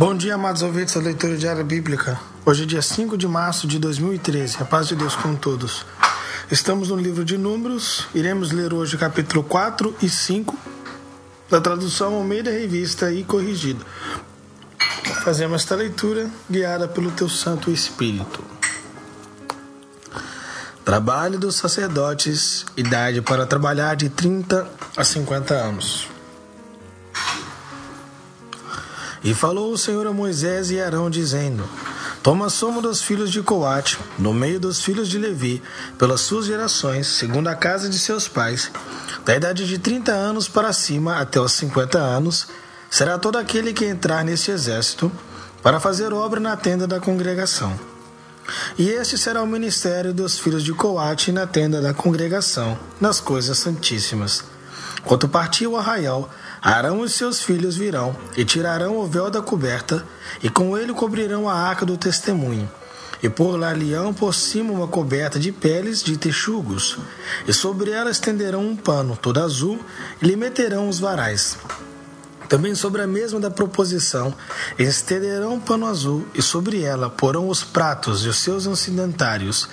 Bom dia, amados ouvintes da leitura diária bíblica. Hoje é dia 5 de março de 2013. A paz de Deus com todos. Estamos no livro de Números. Iremos ler hoje capítulo 4 e 5 da tradução Almeida Revista e Corrigida. Fazemos esta leitura guiada pelo teu Santo Espírito. Trabalho dos sacerdotes, idade para trabalhar de 30 a 50 anos. E falou o Senhor a Moisés e Arão, dizendo: Toma a soma dos filhos de Coate, no meio dos filhos de Levi, pelas suas gerações, segundo a casa de seus pais, da idade de 30 anos para cima até os 50 anos, será todo aquele que entrar neste exército, para fazer obra na tenda da congregação. E este será o ministério dos filhos de Coate na tenda da congregação, nas coisas santíssimas. Quando partir o arraial, Arão e seus filhos virão e tirarão o véu da coberta, e com ele cobrirão a arca do testemunho. E por lá lhão por cima uma coberta de peles de texugos, e sobre ela estenderão um pano todo azul, e lhe meterão os varais. Também sobre a mesma da proposição estenderão um pano azul, e sobre ela porão os pratos e os seus incidentários,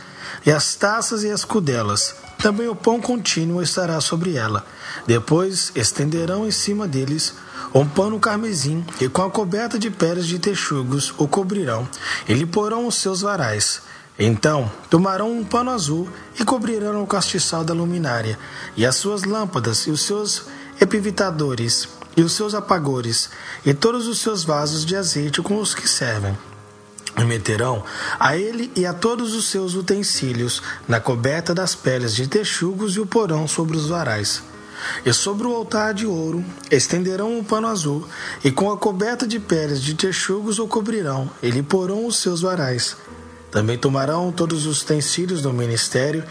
e as taças e as cudelas, também o pão contínuo estará sobre ela. Depois estenderão em cima deles um pano carmesim, e com a coberta de peles de texugos o cobrirão, e lhe porão os seus varais. Então tomarão um pano azul e cobrirão o castiçal da luminária, e as suas lâmpadas, e os seus epivitadores, e os seus apagores, e todos os seus vasos de azeite com os que servem meterão a ele e a todos os seus utensílios na coberta das peles de texugos e o porão sobre os varais. E sobre o altar de ouro estenderão um pano azul, e com a coberta de peles de texugos o cobrirão, e lhe porão os seus varais. Também tomarão todos os utensílios do ministério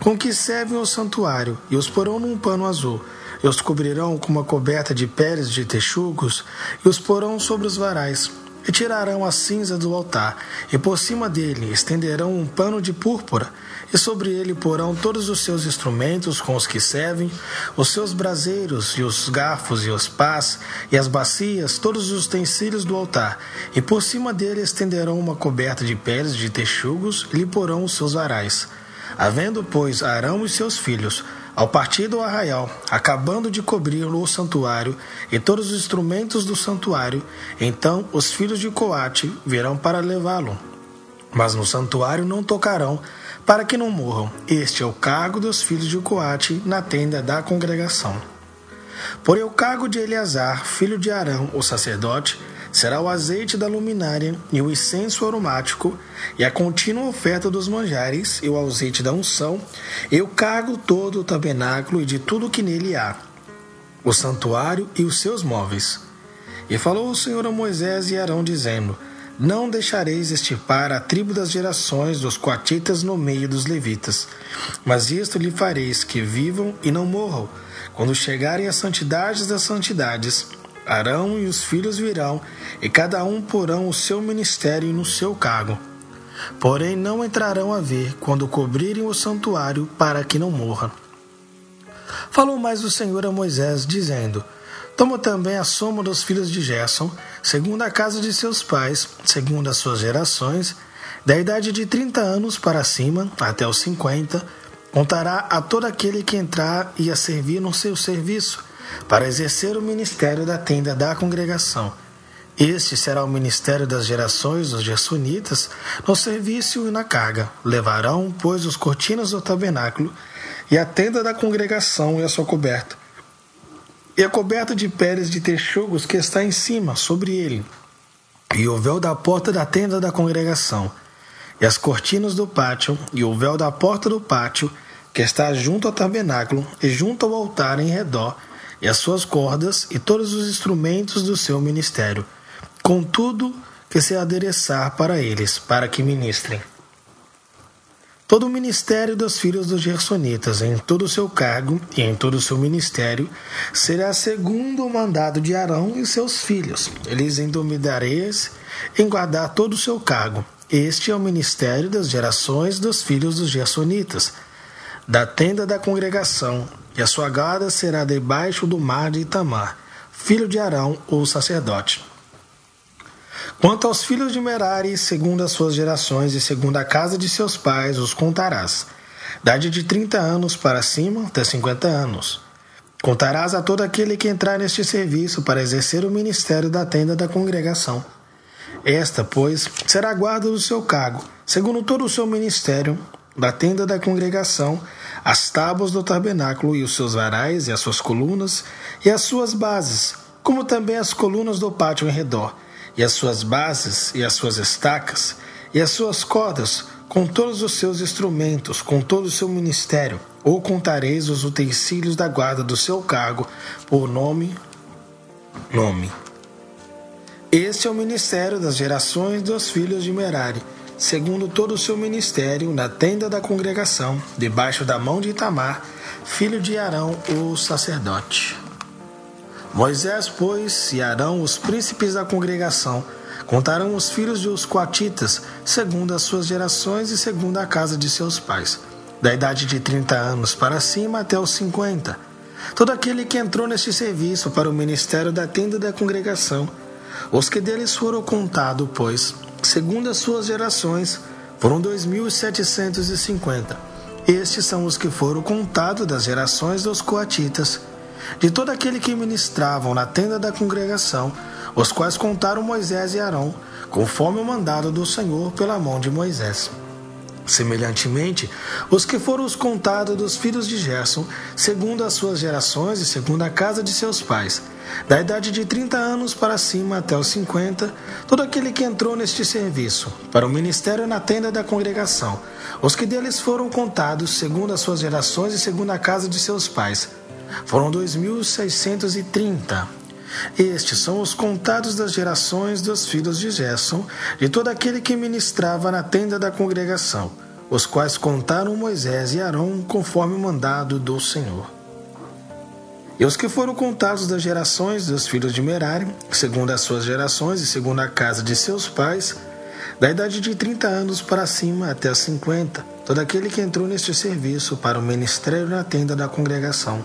com que servem o santuário, e os porão num pano azul, e os cobrirão com uma coberta de peles de texugos, e os porão sobre os varais e tirarão a cinza do altar, e por cima dele estenderão um pano de púrpura, e sobre ele porão todos os seus instrumentos com os que servem, os seus braseiros, e os garfos, e os pás, e as bacias, todos os utensílios do altar, e por cima dele estenderão uma coberta de peles de texugos, e lhe porão os seus varais. Havendo, pois, Arão e seus filhos, ao partir do arraial, acabando de cobri-lo o santuário e todos os instrumentos do santuário, então os filhos de Coate virão para levá-lo. Mas no santuário não tocarão, para que não morram. Este é o cargo dos filhos de Coate na tenda da congregação. Porém, o cargo de Eleazar, filho de Arão, o sacerdote, será o azeite da luminária e o incenso aromático, e a contínua oferta dos manjares, e o azeite da unção, e o cargo todo do tabernáculo e de tudo que nele há, o santuário e os seus móveis. E falou o Senhor a Moisés e Arão, dizendo: Não deixareis estipar a tribo das gerações dos coatitas no meio dos levitas, mas isto lhe fareis que vivam e não morram, quando chegarem às santidades das santidades, Arão e os filhos virão, e cada um porão o seu ministério no seu cargo. Porém, não entrarão a ver quando cobrirem o santuário, para que não morra. Falou mais o Senhor a Moisés, dizendo: Toma também a soma dos filhos de Gerson, segundo a casa de seus pais, segundo as suas gerações, da idade de trinta anos para cima, até os cinquenta, contará a todo aquele que entrar e a servir no seu serviço para exercer o ministério da tenda da congregação. Este será o ministério das gerações dos Gersonitas no serviço e na carga. Levarão, pois, os cortinas do tabernáculo e a tenda da congregação e a sua coberta, e a coberta de peles de texugos que está em cima, sobre ele, e o véu da porta da tenda da congregação, e as cortinas do pátio, e o véu da porta do pátio, que está junto ao tabernáculo e junto ao altar em redor, e as suas cordas e todos os instrumentos do seu ministério, com tudo que se adereçar para eles, para que ministrem. Todo o ministério dos filhos dos Gersonitas, em todo o seu cargo e em todo o seu ministério, será segundo o mandado de Arão e seus filhos. Eles endomidareis em guardar todo o seu cargo. Este é o ministério das gerações dos filhos dos Gersonitas, da tenda da congregação, e a sua guarda será debaixo do mar de Itamar, filho de Arão, o sacerdote. Quanto aos filhos de Merari, segundo as suas gerações e segundo a casa de seus pais, os contarás. Idade de trinta anos para cima até cinquenta anos. Contarás a todo aquele que entrar neste serviço para exercer o ministério da tenda da congregação. Esta, pois, será a guarda do seu cargo, segundo todo o seu ministério, da tenda da congregação, as tábuas do tabernáculo e os seus varais e as suas colunas e as suas bases, como também as colunas do pátio em redor, e as suas bases e as suas estacas e as suas cordas, com todos os seus instrumentos, com todo o seu ministério, ou contareis os utensílios da guarda do seu cargo, por nome, nome. Este é o ministério das gerações dos filhos de Merari, segundo todo o seu ministério, na tenda da congregação, debaixo da mão de Itamar, filho de Arão, o sacerdote. Moisés, pois, e Arão, os príncipes da congregação, contarão os filhos dos coatitas, segundo as suas gerações e segundo a casa de seus pais, da idade de trinta anos para cima até os cinquenta. Todo aquele que entrou neste serviço para o ministério da tenda da congregação, os que deles foram contados, pois, segundo as suas gerações, foram dois mil setecentos e cinquenta. Estes são os que foram contados das gerações dos coatitas, de todo aquele que ministravam na tenda da congregação, os quais contaram Moisés e Arão, conforme o mandado do Senhor pela mão de Moisés. Semelhantemente, os que foram os contados dos filhos de Gerson, segundo as suas gerações e segundo a casa de seus pais, da idade de 30 anos para cima até os 50, todo aquele que entrou neste serviço, para o ministério na tenda da congregação, os que deles foram contados, segundo as suas gerações e segundo a casa de seus pais, foram 2.630. Estes são os contados das gerações dos filhos de Gerson, de todo aquele que ministrava na tenda da congregação, os quais contaram Moisés e Arão conforme o mandado do Senhor. E os que foram contados das gerações dos filhos de Merari, segundo as suas gerações e segundo a casa de seus pais, da idade de 30 anos para cima até os 50, todo aquele que entrou neste serviço para o ministério na tenda da congregação.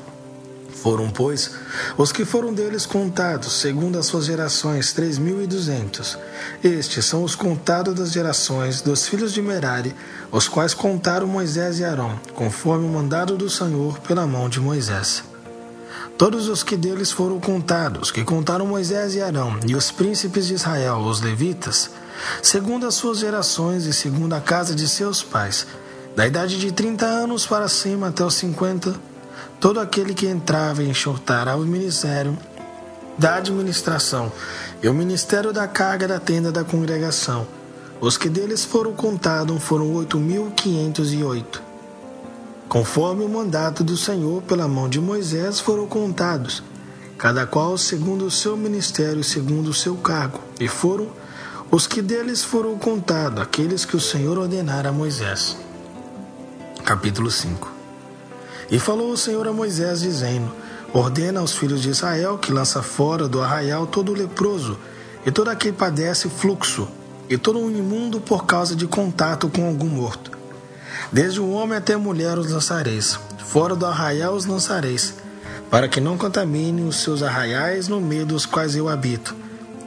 Foram, pois, os que foram deles contados, segundo as suas gerações, três mil e duzentos. Estes são os contados das gerações dos filhos de Merari, os quais contaram Moisés e Arão, conforme o mandado do Senhor pela mão de Moisés. Todos os que deles foram contados, que contaram Moisés e Arão, e os príncipes de Israel, os levitas, segundo as suas gerações e segundo a casa de seus pais, da idade de trinta anos para cima até os cinquenta, todo aquele que entrava e enxotará o ministério da administração e o ministério da carga da tenda da congregação. Os que deles foram contados foram oito mil quinhentos e oito. Conforme o mandato do Senhor pela mão de Moisés foram contados, cada qual segundo o seu ministério segundo o seu cargo, e foram os que deles foram contados, aqueles que o Senhor ordenara a Moisés. Capítulo 5 e falou o Senhor a Moisés, dizendo: Ordena aos filhos de Israel que lança fora do arraial todo leproso, e todo aquele padece fluxo, e todo um imundo por causa de contato com algum morto. Desde o homem até a mulher os lançareis, fora do arraial os lançareis, para que não contaminem os seus arraiais no meio dos quais eu habito.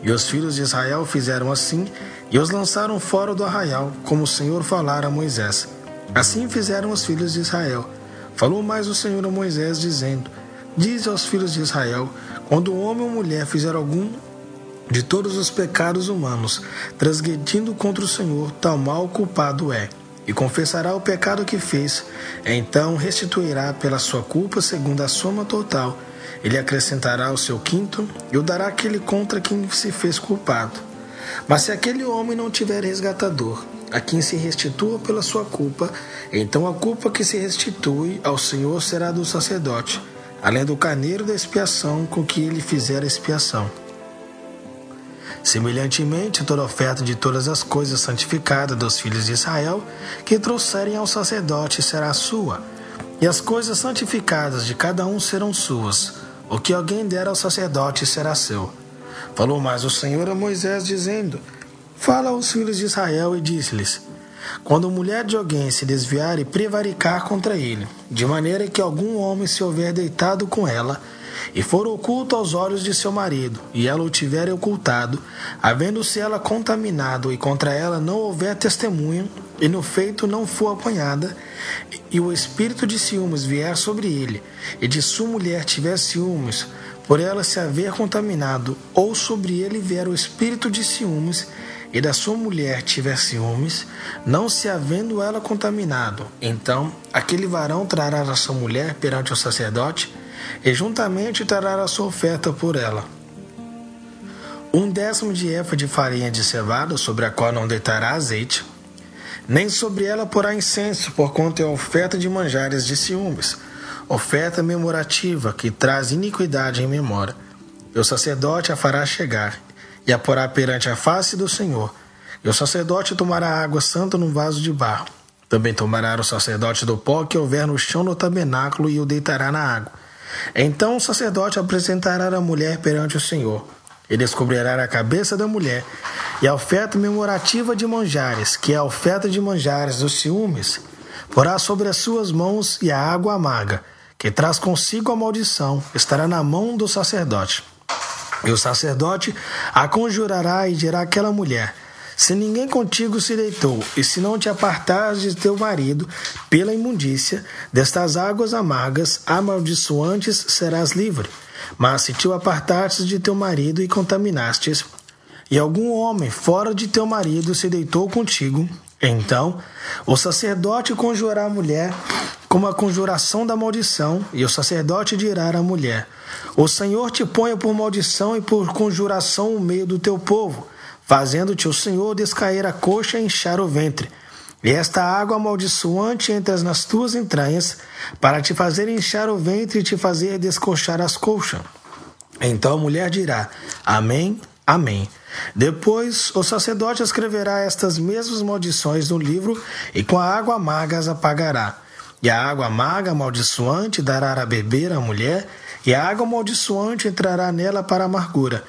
E os filhos de Israel fizeram assim, e os lançaram fora do arraial, como o Senhor falara a Moisés. Assim fizeram os filhos de Israel. Falou mais o Senhor a Moisés, dizendo: Diz aos filhos de Israel: quando um homem ou mulher fizer algum de todos os pecados humanos, transgredindo contra o Senhor, tal mal culpado é, e confessará o pecado que fez, então restituirá pela sua culpa segundo a soma total. Ele acrescentará o seu quinto e o dará aquele contra quem se fez culpado. Mas se aquele homem não tiver resgatador, a quem se restitua pela sua culpa, então a culpa que se restitui ao Senhor será do sacerdote, além do carneiro da expiação com que ele fizer a expiação. Semelhantemente, toda oferta de todas as coisas santificadas dos filhos de Israel que trouxerem ao sacerdote será sua, e as coisas santificadas de cada um serão suas. O que alguém der ao sacerdote será seu. Falou mais o Senhor a Moisés, dizendo: Fala aos filhos de Israel e disse-lhes: Quando a mulher de alguém se desviar e prevaricar contra ele, de maneira que algum homem se houver deitado com ela, e for oculto aos olhos de seu marido, e ela o tiver ocultado, havendo-se ela contaminado e contra ela não houver testemunha, e no feito não for apanhada, e o espírito de ciúmes vier sobre ele, e de sua mulher tiver ciúmes, por ela se haver contaminado, ou sobre ele vier o espírito de ciúmes, e da sua mulher tiver ciúmes, não se havendo ela contaminado, então aquele varão trará a sua mulher perante o sacerdote, e juntamente trará a sua oferta por ela. Um décimo de efa de farinha de cevada, sobre a qual não deitará azeite, nem sobre ela porá incenso, porquanto é oferta de manjares de ciúmes, oferta memorativa que traz iniquidade em memória. E o sacerdote a fará chegar, e a porá perante a face do Senhor. E o sacerdote tomará água santa num vaso de barro. Também tomará o sacerdote do pó que houver no chão do tabernáculo e o deitará na água. Então o sacerdote apresentará a mulher perante o Senhor. E descobrirá a cabeça da mulher e a oferta memorativa de manjares, que é a oferta de manjares dos ciúmes, porá sobre as suas mãos e a água amarga, que traz consigo a maldição, estará na mão do sacerdote. E o sacerdote a conjurará e dirá àquela mulher: Se ninguém contigo se deitou, e se não te apartares de teu marido pela imundícia, destas águas amargas, amaldiçoantes, serás livre. Mas se te apartastes de teu marido e contaminastes, e algum homem fora de teu marido se deitou contigo, então o sacerdote conjurará a mulher como a conjuração da maldição, e o sacerdote dirá à mulher: O Senhor te ponha por maldição e por conjuração no meio do teu povo, fazendo-te o Senhor descair a coxa e inchar o ventre. E esta água amaldiçoante entra nas tuas entranhas, para te fazer inchar o ventre e te fazer descoxar as coxas. Então a mulher dirá: Amém, Amém. Depois o sacerdote escreverá estas mesmas maldições no livro e com a água amarga as apagará. E a água amarga amaldiçoante dará a beber à mulher, e a água amaldiçoante entrará nela para amargura.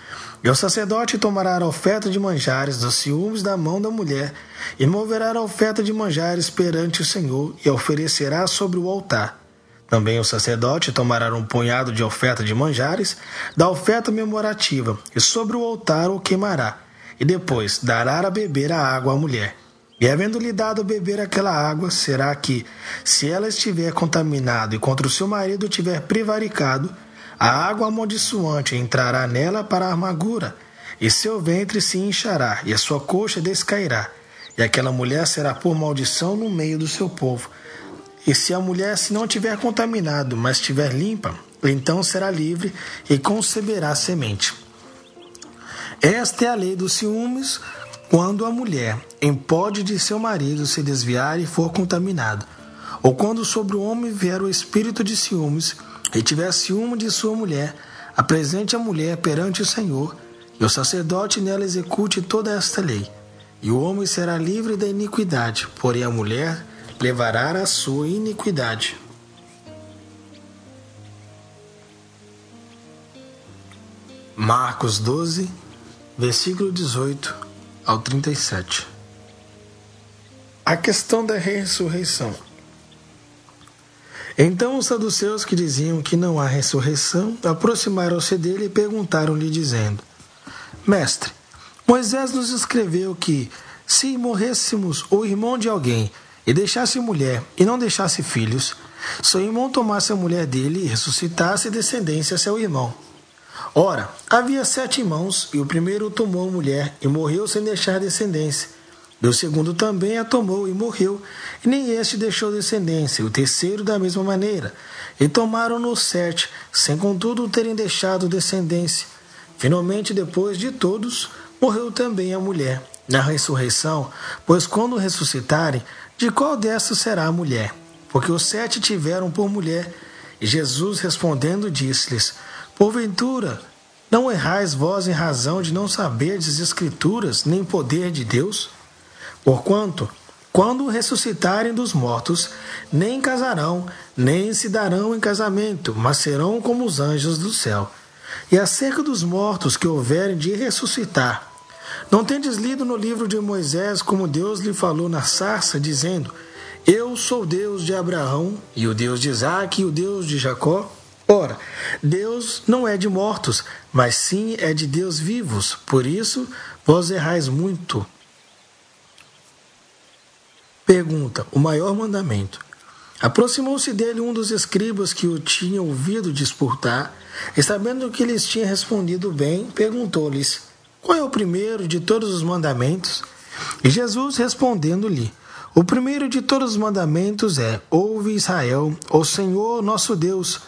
E o sacerdote tomará a oferta de manjares dos ciúmes da mão da mulher, e moverá a oferta de manjares perante o Senhor, e a oferecerá sobre o altar. Também o sacerdote tomará um punhado de oferta de manjares, da oferta memorativa, e sobre o altar o queimará, e depois dará a beber a água à mulher. E havendo-lhe dado beber aquela água, será que, se ela estiver contaminada e contra o seu marido tiver prevaricado, a água amaldiçoante entrará nela para a amargura, e seu ventre se inchará, e a sua coxa descairá, e aquela mulher será por maldição no meio do seu povo. E se a mulher se não tiver contaminado, mas estiver limpa, então será livre e conceberá semente. Esta é a lei dos ciúmes, quando a mulher, em pode de seu marido, se desviar e for contaminado, ou quando sobre o homem vier o espírito de ciúmes e tiver ciúme de sua mulher, apresente a mulher perante o Senhor, e o sacerdote nela execute toda esta lei. E o homem será livre da iniquidade, porém a mulher levará a sua iniquidade. Marcos 12, versículo 18 ao 37. A questão da ressurreição. Então os saduceus que diziam que não há ressurreição aproximaram-se dele e perguntaram-lhe, dizendo: Mestre, Moisés nos escreveu que, se morrêssemos o irmão de alguém e deixasse mulher e não deixasse filhos, seu irmão tomasse a mulher dele e ressuscitasse descendência a seu irmão. Ora, havia sete irmãos, e o primeiro tomou a mulher e morreu sem deixar descendência. O segundo também a tomou e morreu, e nem este deixou descendência, o terceiro da mesma maneira. E tomaram-no sete, sem contudo terem deixado descendência. Finalmente, depois de todos, morreu também a mulher. Na ressurreição, pois quando ressuscitarem, de qual destas será a mulher? Porque os sete tiveram por mulher. E Jesus respondendo disse-lhes: Porventura, não errais vós em razão de não saberdes as Escrituras, nem poder de Deus? Porquanto, quando ressuscitarem dos mortos, nem casarão, nem se darão em casamento, mas serão como os anjos do céu. E acerca dos mortos que houverem de ressuscitar, não tendes lido no livro de Moisés como Deus lhe falou na sarça, dizendo: Eu sou Deus de Abraão, e o Deus de Isaque, e o Deus de Jacó? Ora, Deus não é de mortos, mas sim é de Deus vivos. Por isso, vós errais muito. Pergunta: O maior mandamento. Aproximou-se dele um dos escribas que o tinha ouvido disputar, e sabendo que lhes tinha respondido bem, perguntou-lhes: Qual é o primeiro de todos os mandamentos? E Jesus respondendo-lhe: O primeiro de todos os mandamentos é: Ouve Israel, o Senhor nosso Deus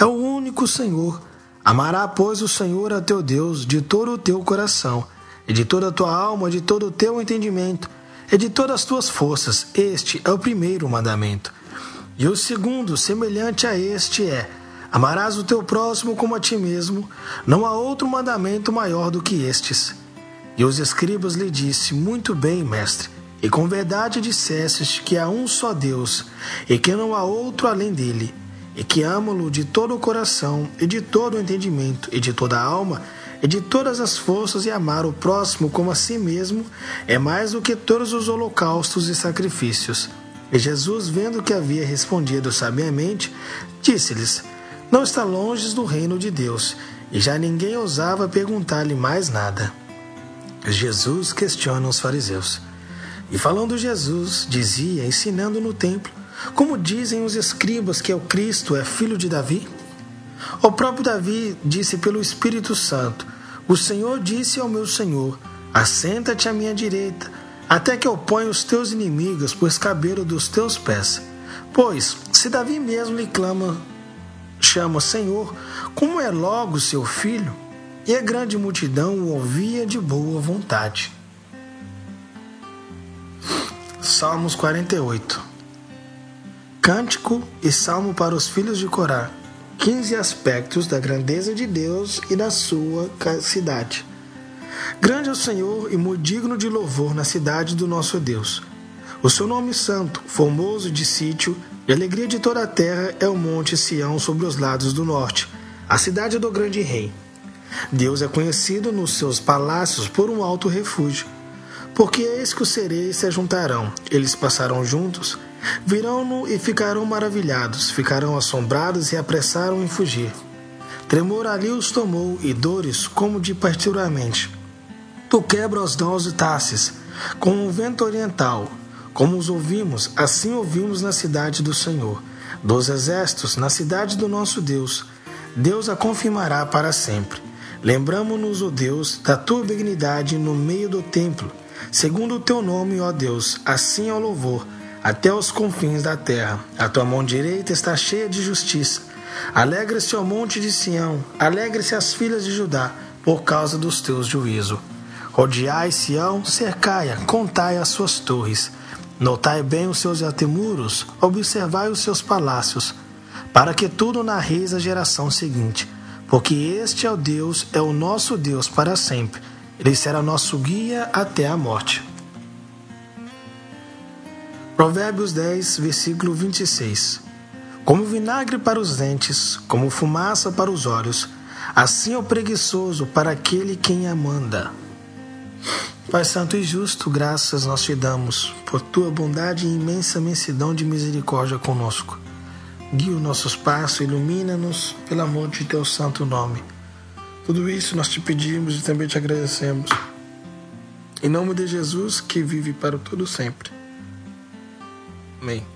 é o único Senhor. Amará, pois, o Senhor a teu Deus de todo o teu coração, e de toda a tua alma, de todo o teu entendimento, e de todas as tuas forças. Este é o primeiro mandamento. E o segundo, semelhante a este, é: Amarás o teu próximo como a ti mesmo. Não há outro mandamento maior do que estes. E os escribas lhe disse: Muito bem, mestre. E com verdade dissestes que há um só Deus, e que não há outro além dele e que amo-lo de todo o coração, e de todo o entendimento, e de toda a alma, de todas as forças, e amar o próximo como a si mesmo, é mais do que todos os holocaustos e sacrifícios. E Jesus, vendo que havia respondido sabiamente, disse-lhes: Não está longe do reino de Deus. E já ninguém ousava perguntar-lhe mais nada. Jesus questiona os fariseus. E falando Jesus, dizia, ensinando no templo, como dizem os escribas que é o Cristo é filho de Davi? O próprio Davi disse pelo Espírito Santo: O Senhor disse ao meu Senhor: Assenta-te à minha direita, até que eu ponha os teus inimigos por escabelo dos teus pés. Pois, se Davi mesmo lhe clama, chama Senhor, como é logo seu filho? E a grande multidão o ouvia de boa vontade. Salmos 48 Cântico e Salmo para os filhos de Corá. 15 aspectos da grandeza de Deus e da sua cidade. Grande é o Senhor e muito digno de louvor na cidade do nosso Deus. O seu nome santo, formoso de sítio, e alegria de toda a terra é o monte Sião sobre os lados do norte, a cidade do grande rei. Deus é conhecido nos seus palácios por um alto refúgio. Porque eis que os sereis se juntarão, eles passarão juntos, Virão-no e ficarão maravilhados, ficarão assombrados e apressaram em fugir. Tremor ali os tomou e dores como de partiramente. Tu quebra os dons e tasses, com o vento oriental. Como os ouvimos, assim ouvimos na cidade do Senhor, dos exércitos, na cidade do nosso Deus. Deus a confirmará para sempre. Lembramo-nos, ó Deus, da tua benignidade no meio do templo, segundo o teu nome, ó Deus, assim ao louvor até os confins da terra. A tua mão direita está cheia de justiça. Alegre-se o monte de Sião, alegre-se as filhas de Judá, por causa dos teus juízos. Rodeai Sião, cercai-a, contai as suas torres. Notai bem os seus atemuros, observai os seus palácios, para que tudo narreis a geração seguinte. Porque este é o Deus, é o nosso Deus para sempre. Ele será nosso guia até a morte. Provérbios 10, versículo 26. Como vinagre para os dentes, como fumaça para os olhos, assim é o preguiçoso para aquele quem a manda. Pai Santo e Justo, graças nós te damos por tua bondade e imensa imensidão de misericórdia conosco. Guia os nossos passos, ilumina-nos pelo amor de teu santo nome. Tudo isso nós te pedimos e também te agradecemos. Em nome de Jesus, que vive para todo sempre. Me.